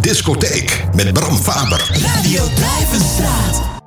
Discotheek met Bram Faber. Radio Drijvenstraat.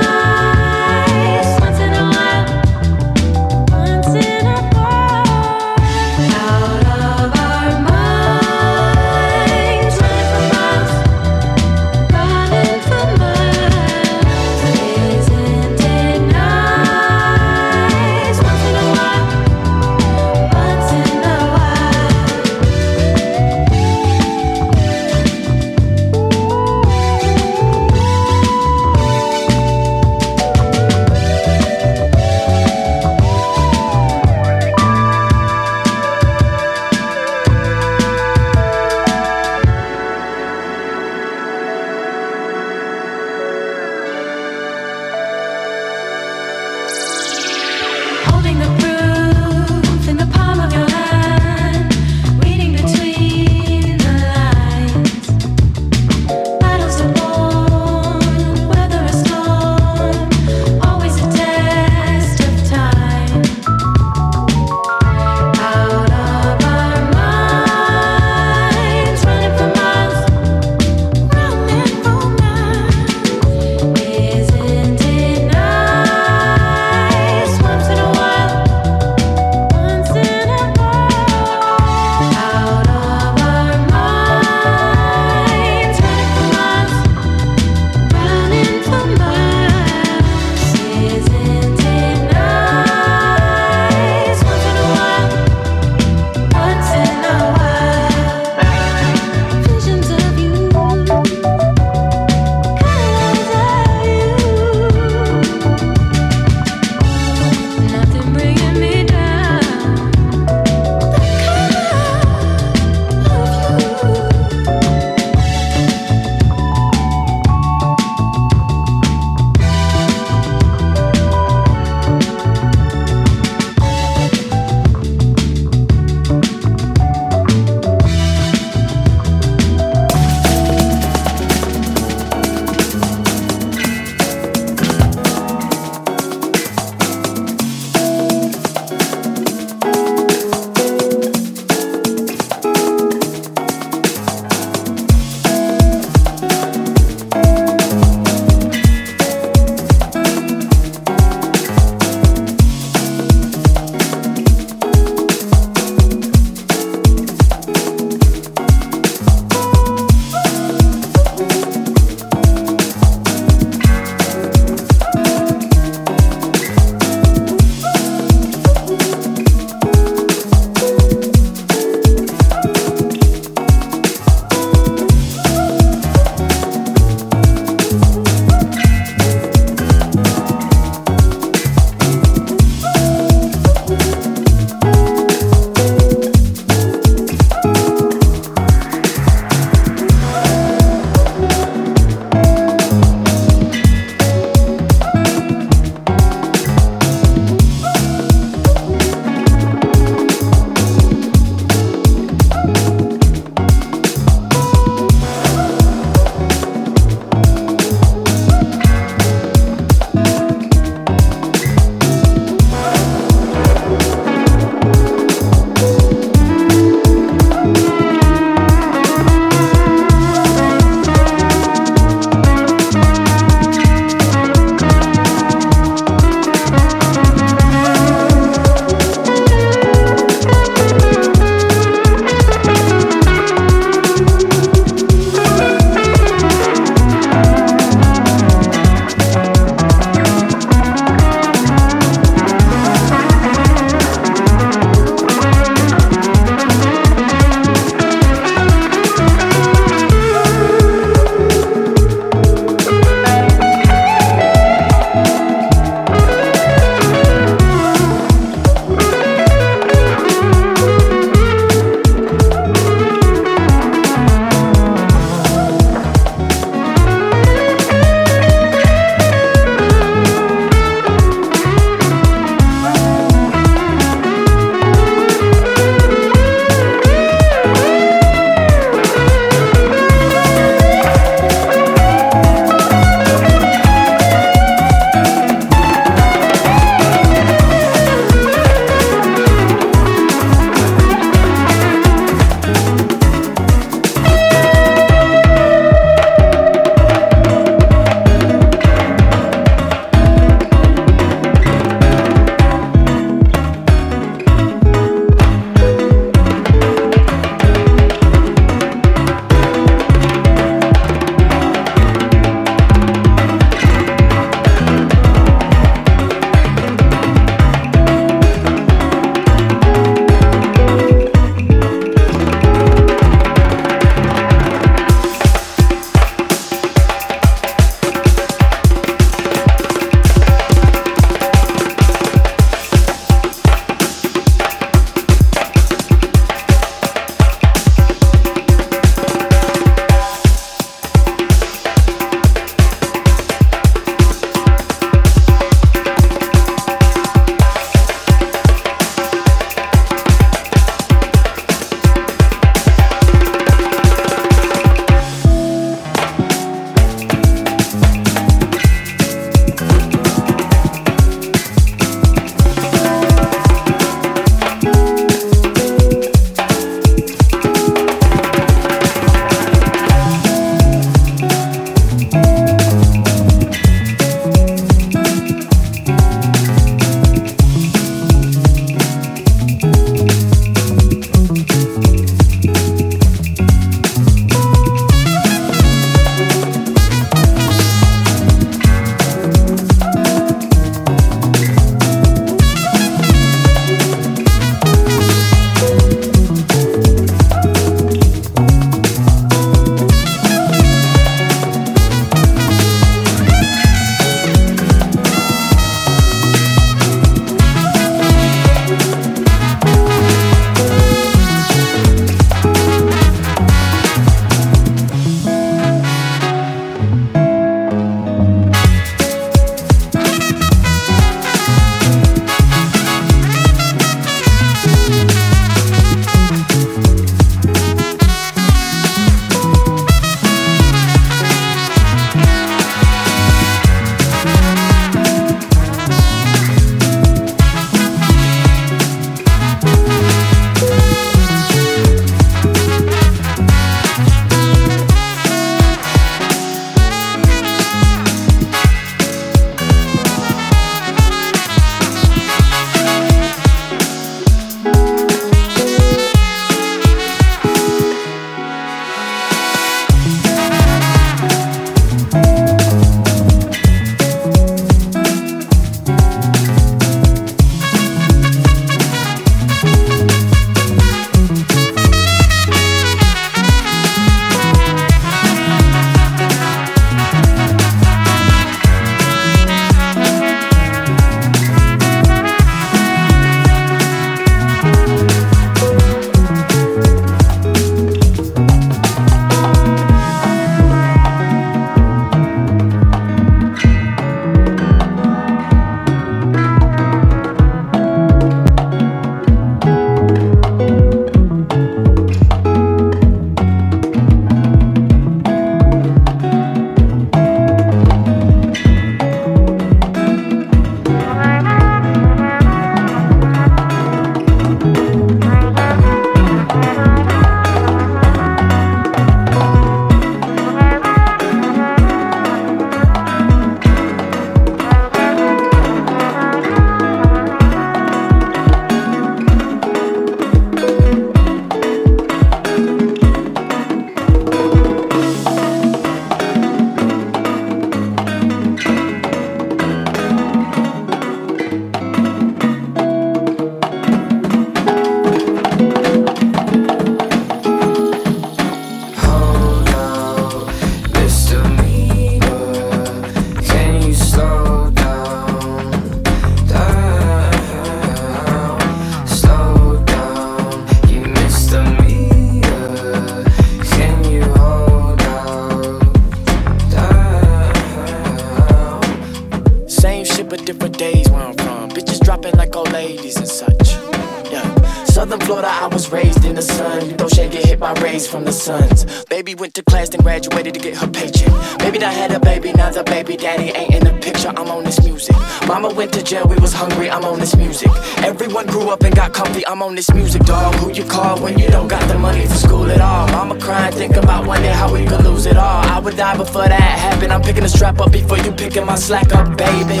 A baby, the baby daddy ain't in the picture. I'm on this music. Mama went to jail, we was hungry. I'm on this music. Everyone grew up and got comfy. I'm on this music, dog. Who you call when you don't got the money for school at all? Mama crying, think about one day how we could lose it all. I would die before that happened. I'm picking the strap up before you picking my slack up, baby.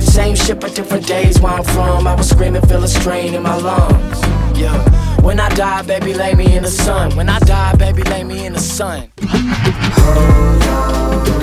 Same shit but different days where I'm from. I was screaming, feel a strain in my lungs. Yeah. When I die, baby, lay me in the sun. When I die, baby, lay me in the sun. Hold on,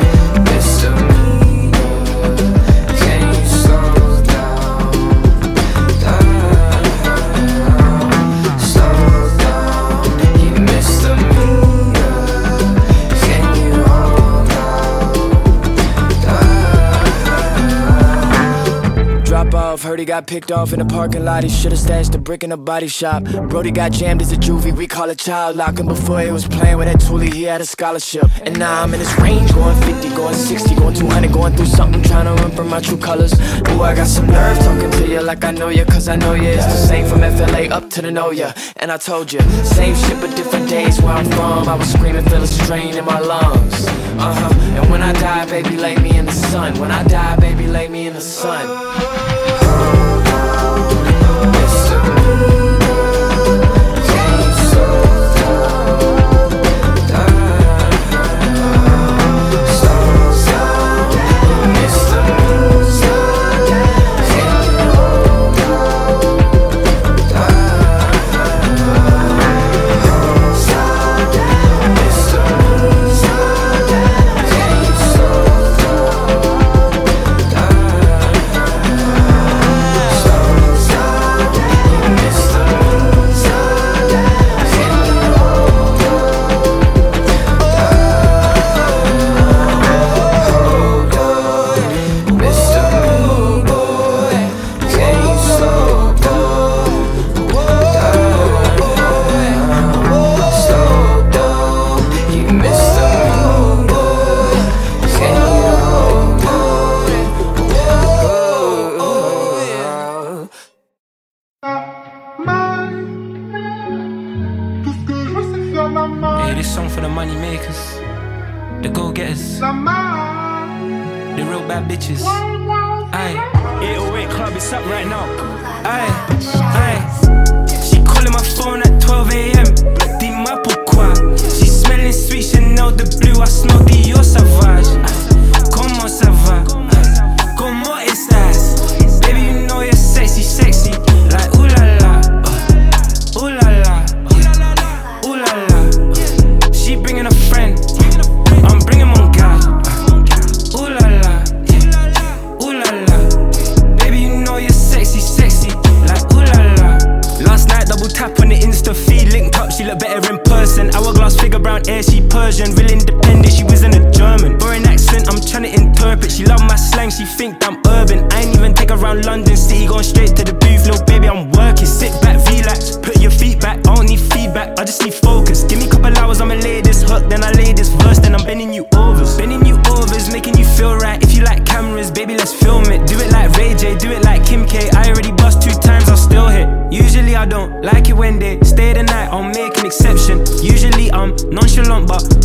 heard he got picked off in the parking lot. He should've stashed a brick in a body shop. Brody got jammed as a juvie, we call it child locking. Before he was playing with that toolie, he had a scholarship. And now I'm in his range, going 50, going 60, going 200, going through something, trying to run from my true colors. Ooh, I got some nerve talking to you like I know you, cause I know you. It's the same from FLA up to the know ya. And I told you, same shit but different days where I'm from. I was screaming, feel a strain in my lungs. Uh huh. And when I die, baby, lay me in the sun. When I die, baby, lay me in the sun.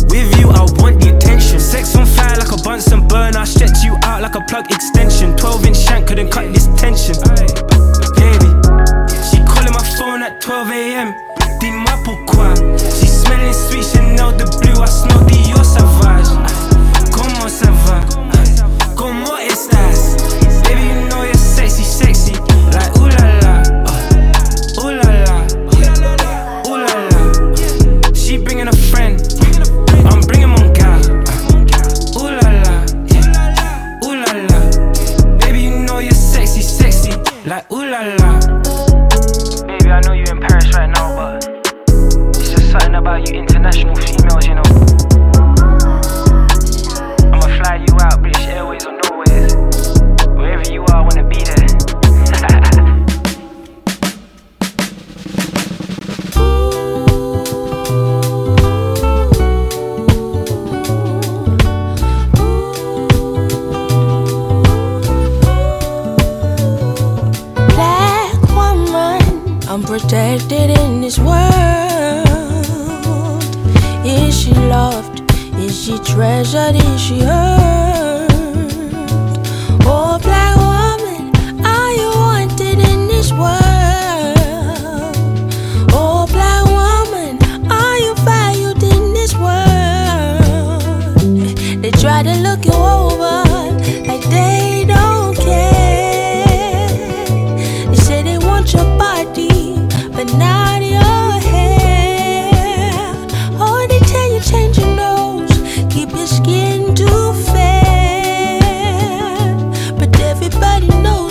With you, I want the attention. Sex on fire like a Bunsen burner, I stretch you out like a plug extension. 12 inch shank couldn't cut this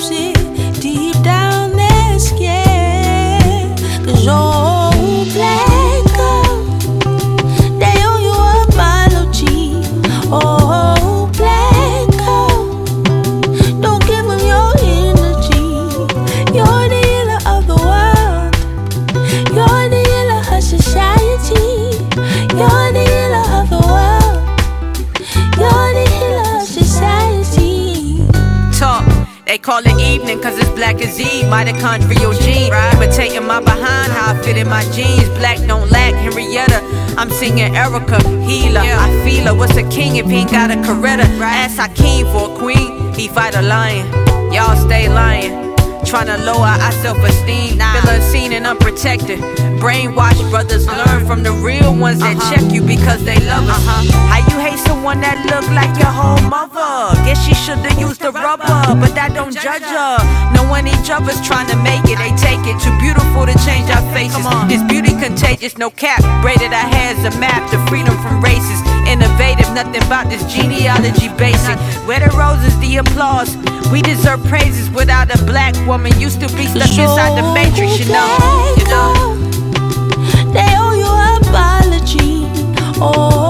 everybody Eve, mitochondrial gene. Imitating my behind, how I fit in my jeans. Black don't lack, Henrietta. I'm singing Erykah, healer. I feel her. What's a king if he ain't got a Coretta? Ask Hakeem for a queen, he fight a lion. Y'all stay lying. Tryna lower our self-esteem, feel unseen and unprotected. Brainwashed brothers uh-huh. learn from the real ones that uh-huh. check you because they love us. Uh-huh. How you hate someone that look like your whole mother? Guess she shoulda used the rubber, but that don't judge her. Knowing each other's trying to make it, they take it. Too beautiful to change our faces. This beauty contagious, no cap. Braided our hairs a map to freedom from races. Nothing about this genealogy basic. Where the roses, the applause. We deserve praises without a black woman. Used to be stuck inside the matrix, you know. You know. They owe you apology. Oh,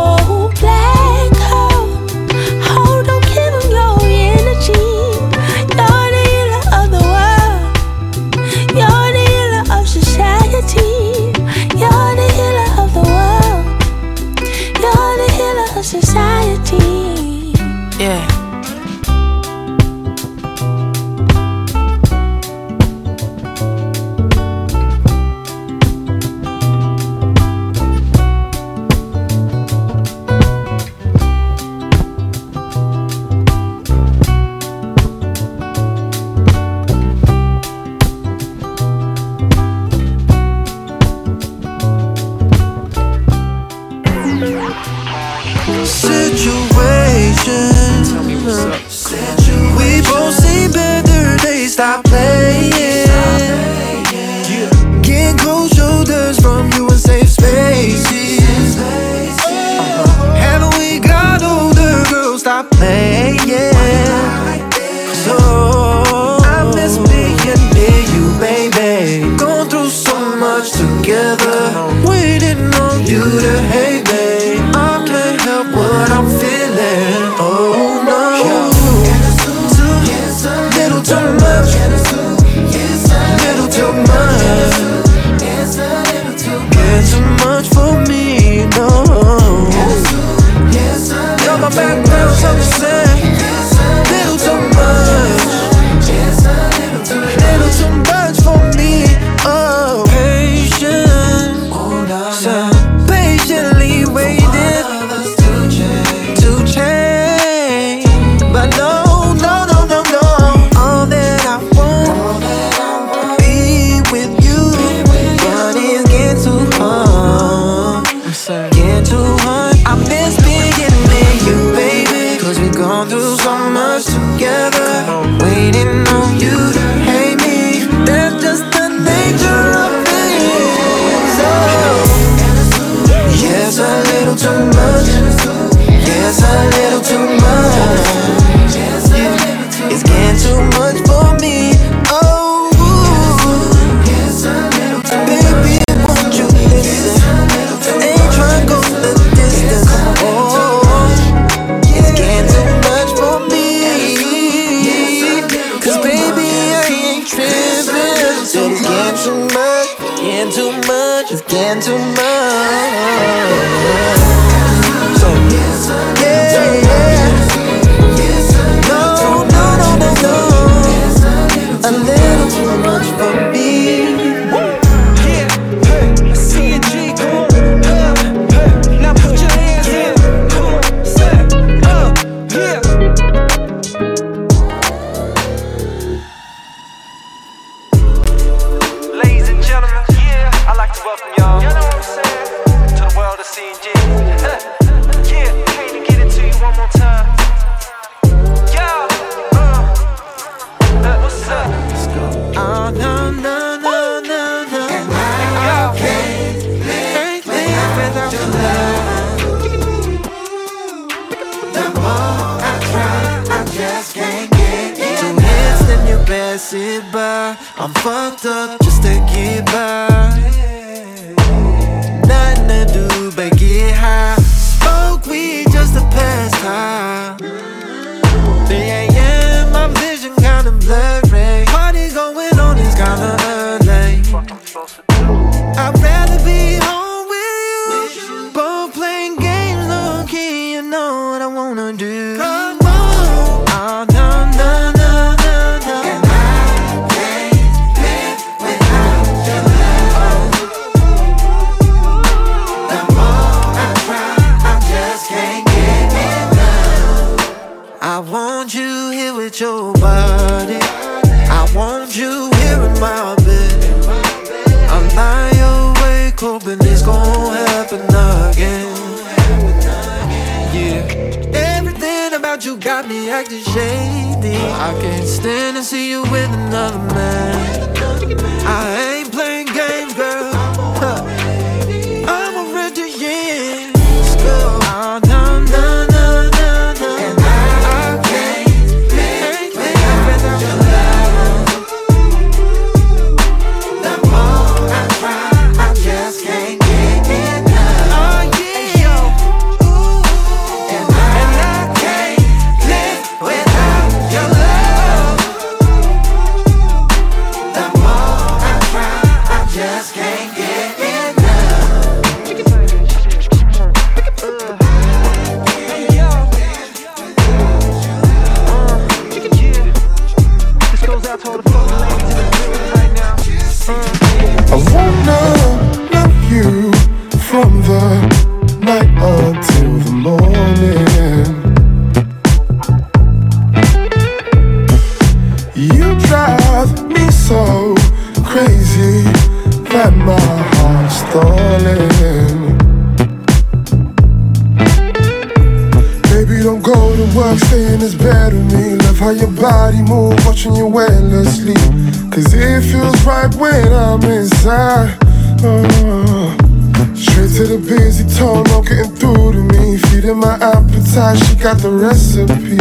tone not getting through to me. Feeding my appetite, she got the recipe.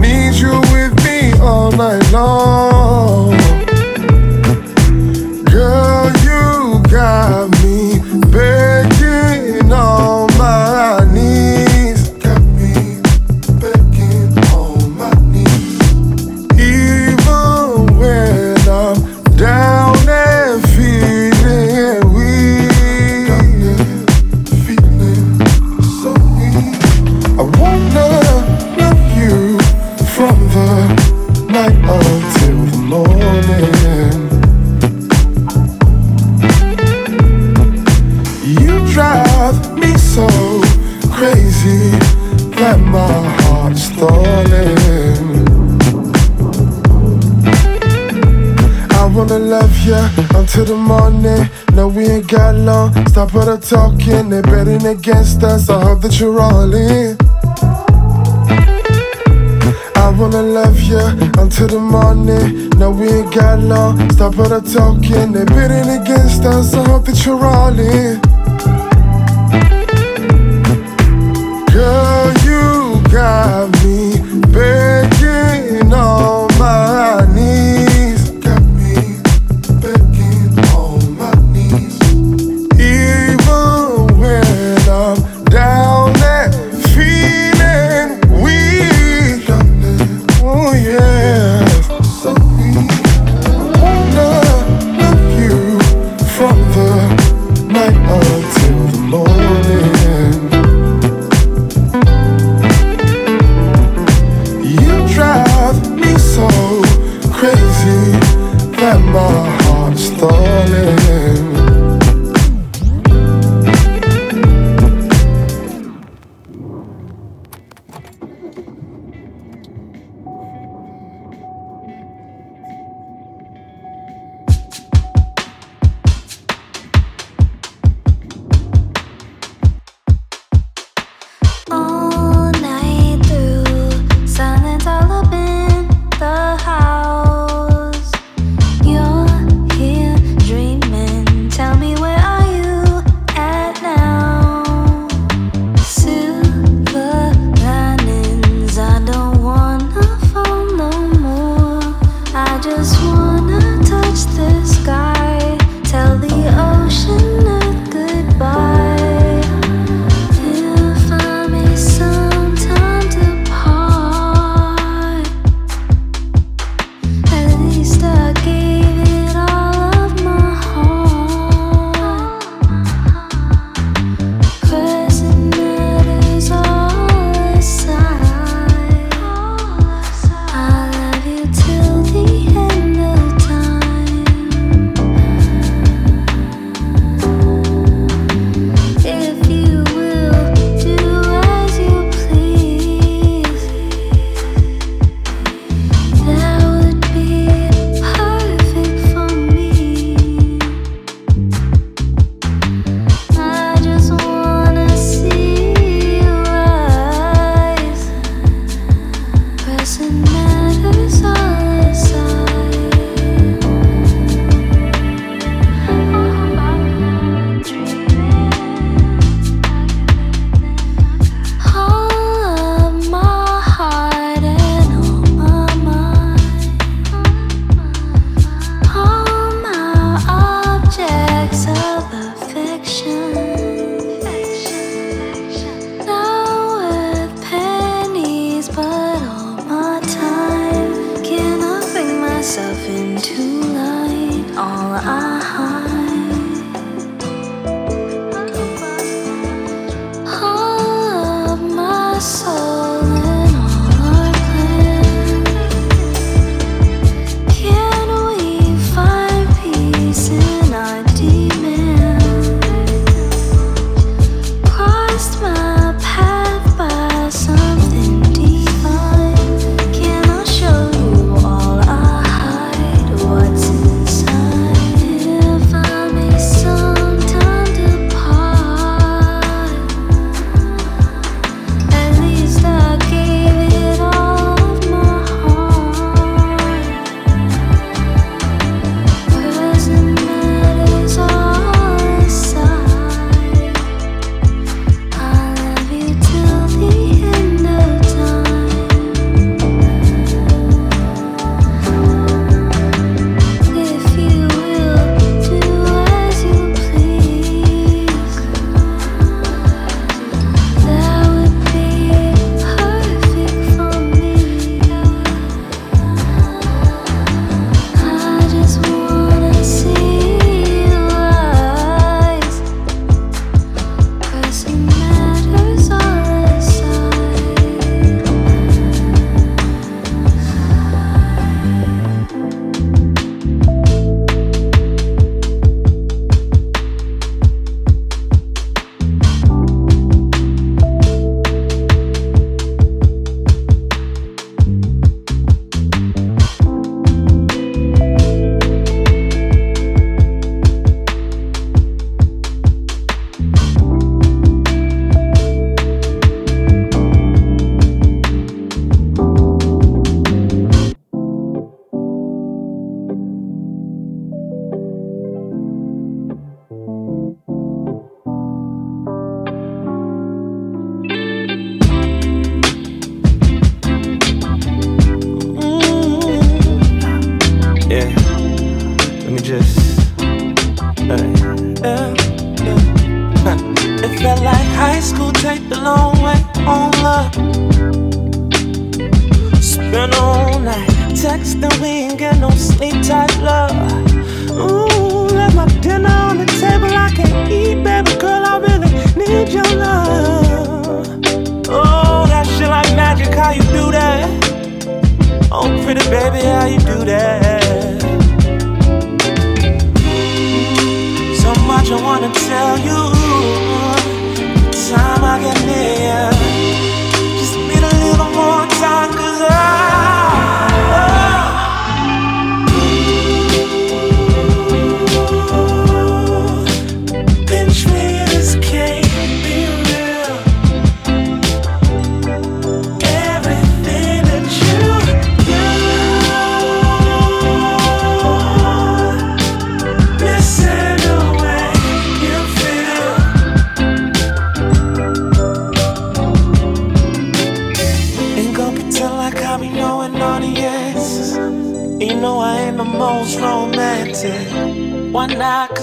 Need you with me all night long. Girl, you got me. talking, they're betting against us. I hope that you're all in. I wanna love you until the morning. No, we ain't got long. Stop all the talking, they're betting against us. I hope that you're all in. Girl, you got me. Why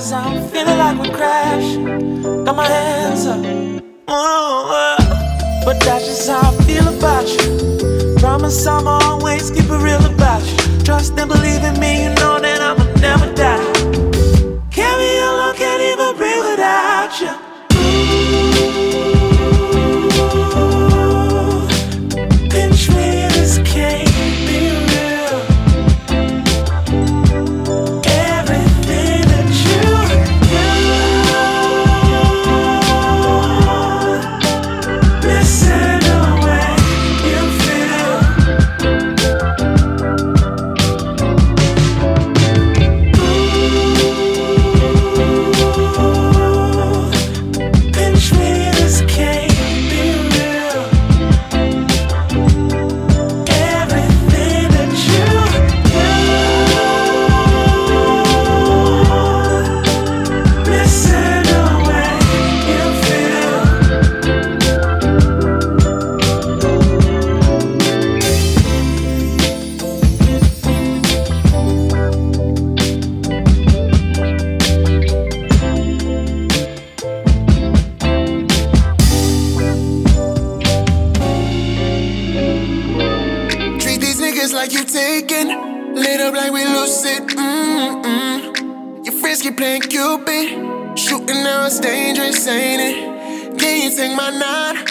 dangerous, ain't it? Can you take my nine?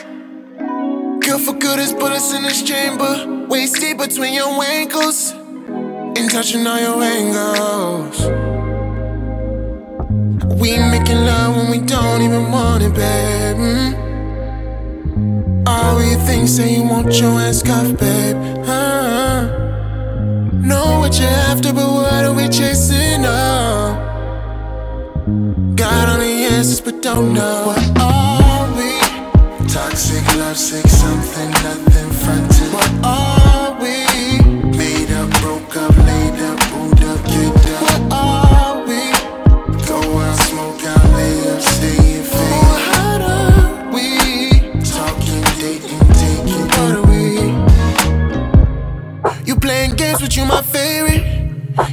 Good for good as bullets in this chamber. Waist deep between your ankles. And touching all your angles. We making love when we don't even want it, babe. Mm. All we think say you want your ass cuffed, babe. Uh, know what you're after, but what are we chasing? Oh. Got all answers, but don't know what are we? Toxic, love sick, something, nothing fronted. What are we? Made up, broke up, laid up, booed up, kicked up. What are we? Go out, smoke out, lay up, stay in fade. What are we? Talking, dating, taking. What are we? You playing games, but you my favorite.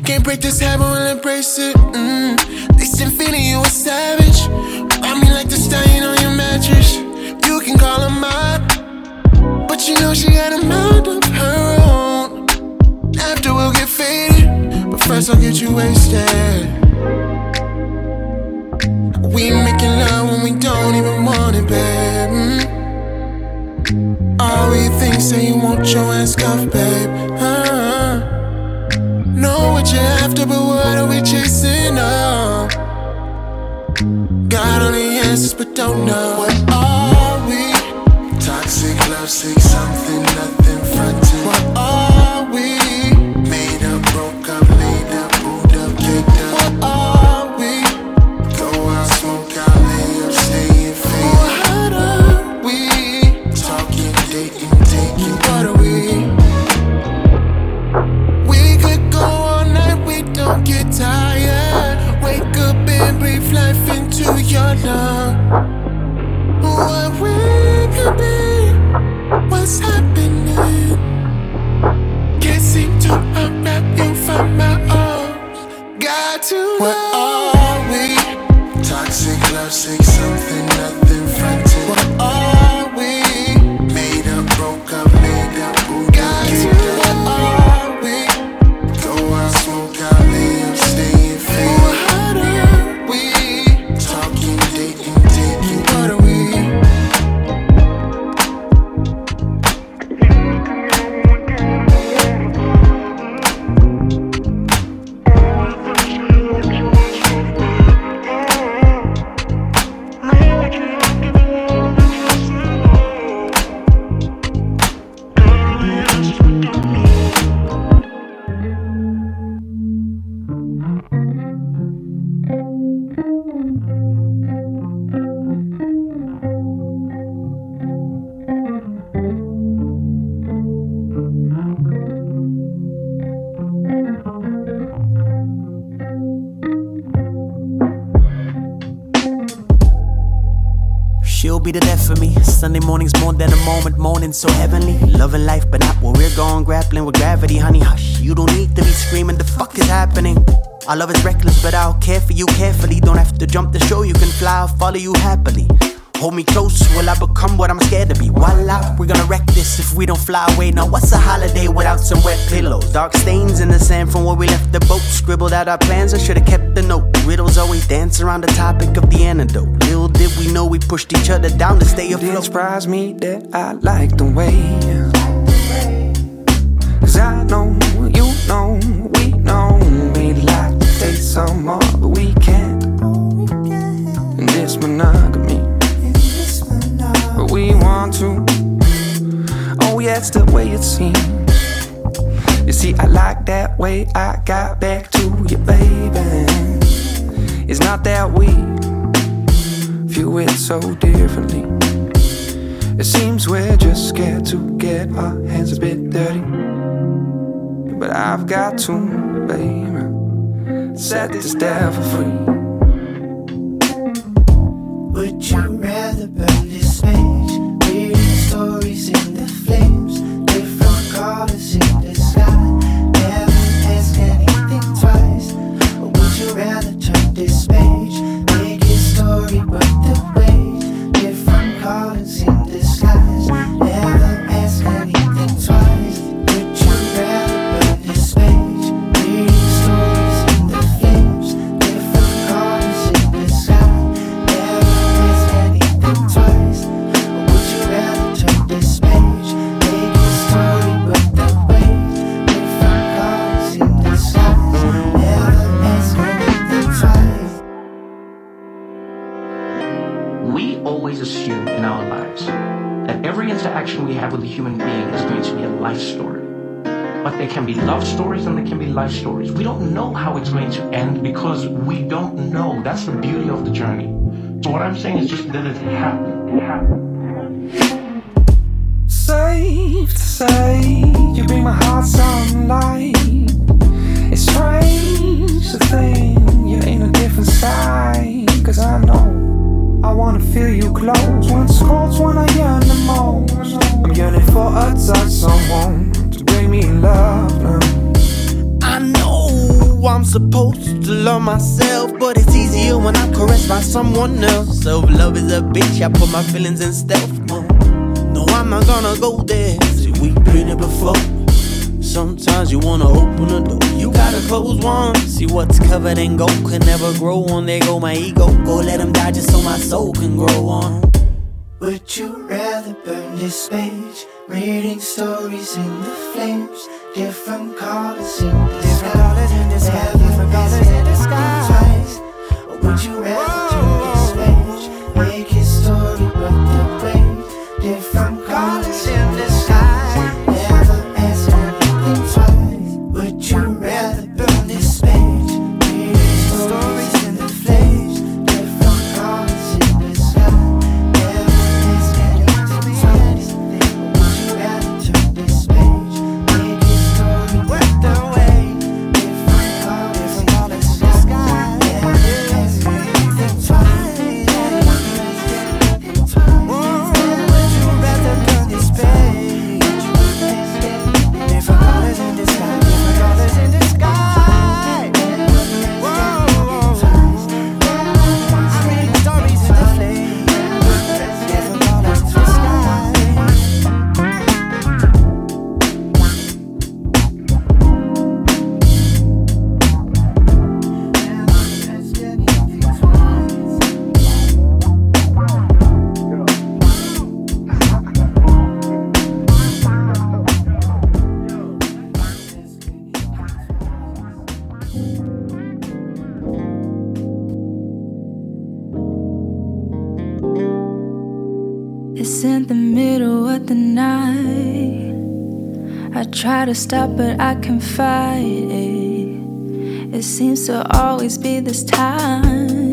Can't break this habit, we'll embrace it. Mm. They symphony, you a savage. I mean, like the stain on your mattress. You can call her mine, but you know she got a mind of her own. After we'll get faded, but first I'll get you wasted. We making love when we don't even want it, babe. Mm. All we think say you want your ass cuffed, babe. Uh, know what you're after, but what are we chasing? Oh. Got all the answers, but don't know what are we? Toxic, love sick, something, nothing Our love is reckless, but I'll care for you carefully. Don't have to jump the show, you can fly, I'll follow you happily. Hold me close, will I become what I'm scared to be? Voila, we're gonna wreck this if we don't fly away. Now, what's a holiday without some wet pillows? Dark stains in the sand from where we left the boat. Scribbled out our plans, I should've kept the note. Riddles always dance around the topic of the antidote. Little did we know we pushed each other down to stay afloat. Didn't surprise me that I like the way. Cause I know, you know, some more, but we can't. And this monogamy, but we want to. Oh, yeah, it's the way it seems. You see, I like that way I got back to you, baby. It's not that we view it so differently. It seems we're just scared to get our hands a bit dirty. But I've got to, baby, set this devil free. Would you say, you bring my heart sunlight. It's strange to think you're in a different side. Cause I know I wanna feel you close. When it's cold, when I yearn the most. I'm yearning for a touch, someone to bring me love now. I know I'm supposed to love myself, but it's easier when I'm caressed by someone else. Self love is a bitch, I put my feelings in stealth mode. No, I'm not gonna go there. See, we've been it before. Sometimes you wanna open a door, you gotta close one. See what's covered in gold can never grow on. There go my ego, go let him die just so my soul can grow on. Would you rather burn this page? Reading stories in the flames, different colors in the sky. Colors in the sky, different colors in the sky. Twice. Or would you rather How to stop, but I can fight it. It seems to always be this time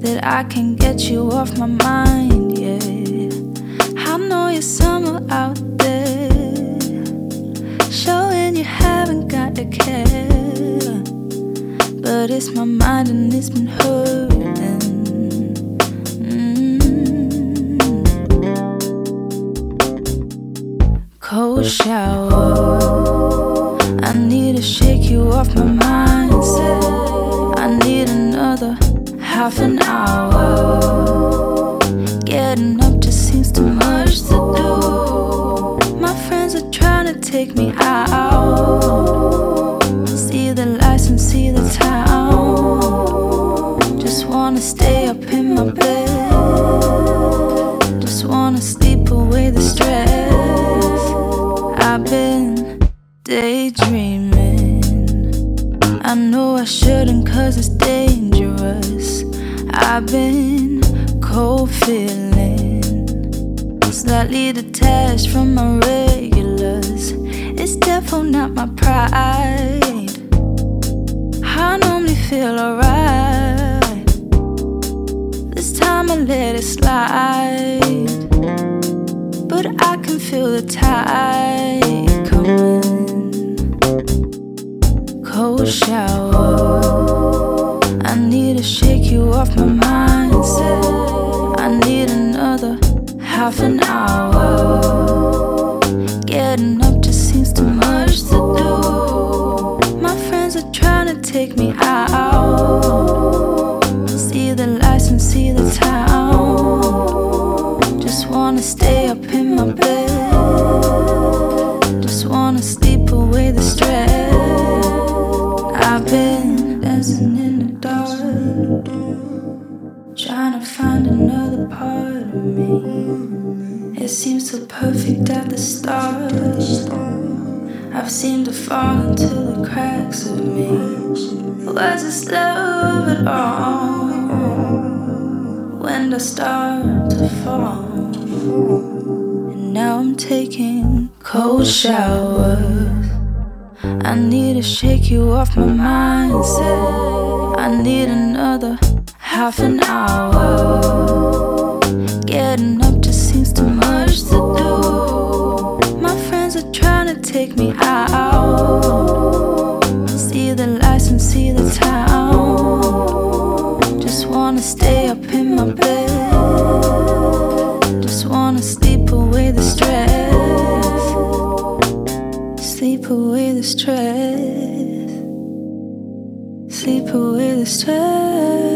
that I can get you off my mind, yeah. I know you're somewhere out there, showing you haven't got a care. But it's my mind and it's been hurting. Mm. cold shower. Half an from my regulars. It's definitely not my pride. I normally feel alright. This time I let it slide. But I can feel the tide coming. Cold shower. I need to shake you off my mindset. I need another half an hour. Getting up just seems too much to do. My friends are trying to take me out. See the lights and see the town. Just wanna stay up in my bed. At the start. I've seemed to fall into the cracks of me. Was this love at all? When I start to fall, and now I'm taking cold showers. I need to shake you off my mindset. I need another half an hour. Getting up just seems too much to take me out. See the lights and see the town. Just wanna stay up in my bed. Just wanna sleep away the stress. Sleep away the stress. Sleep away the stress.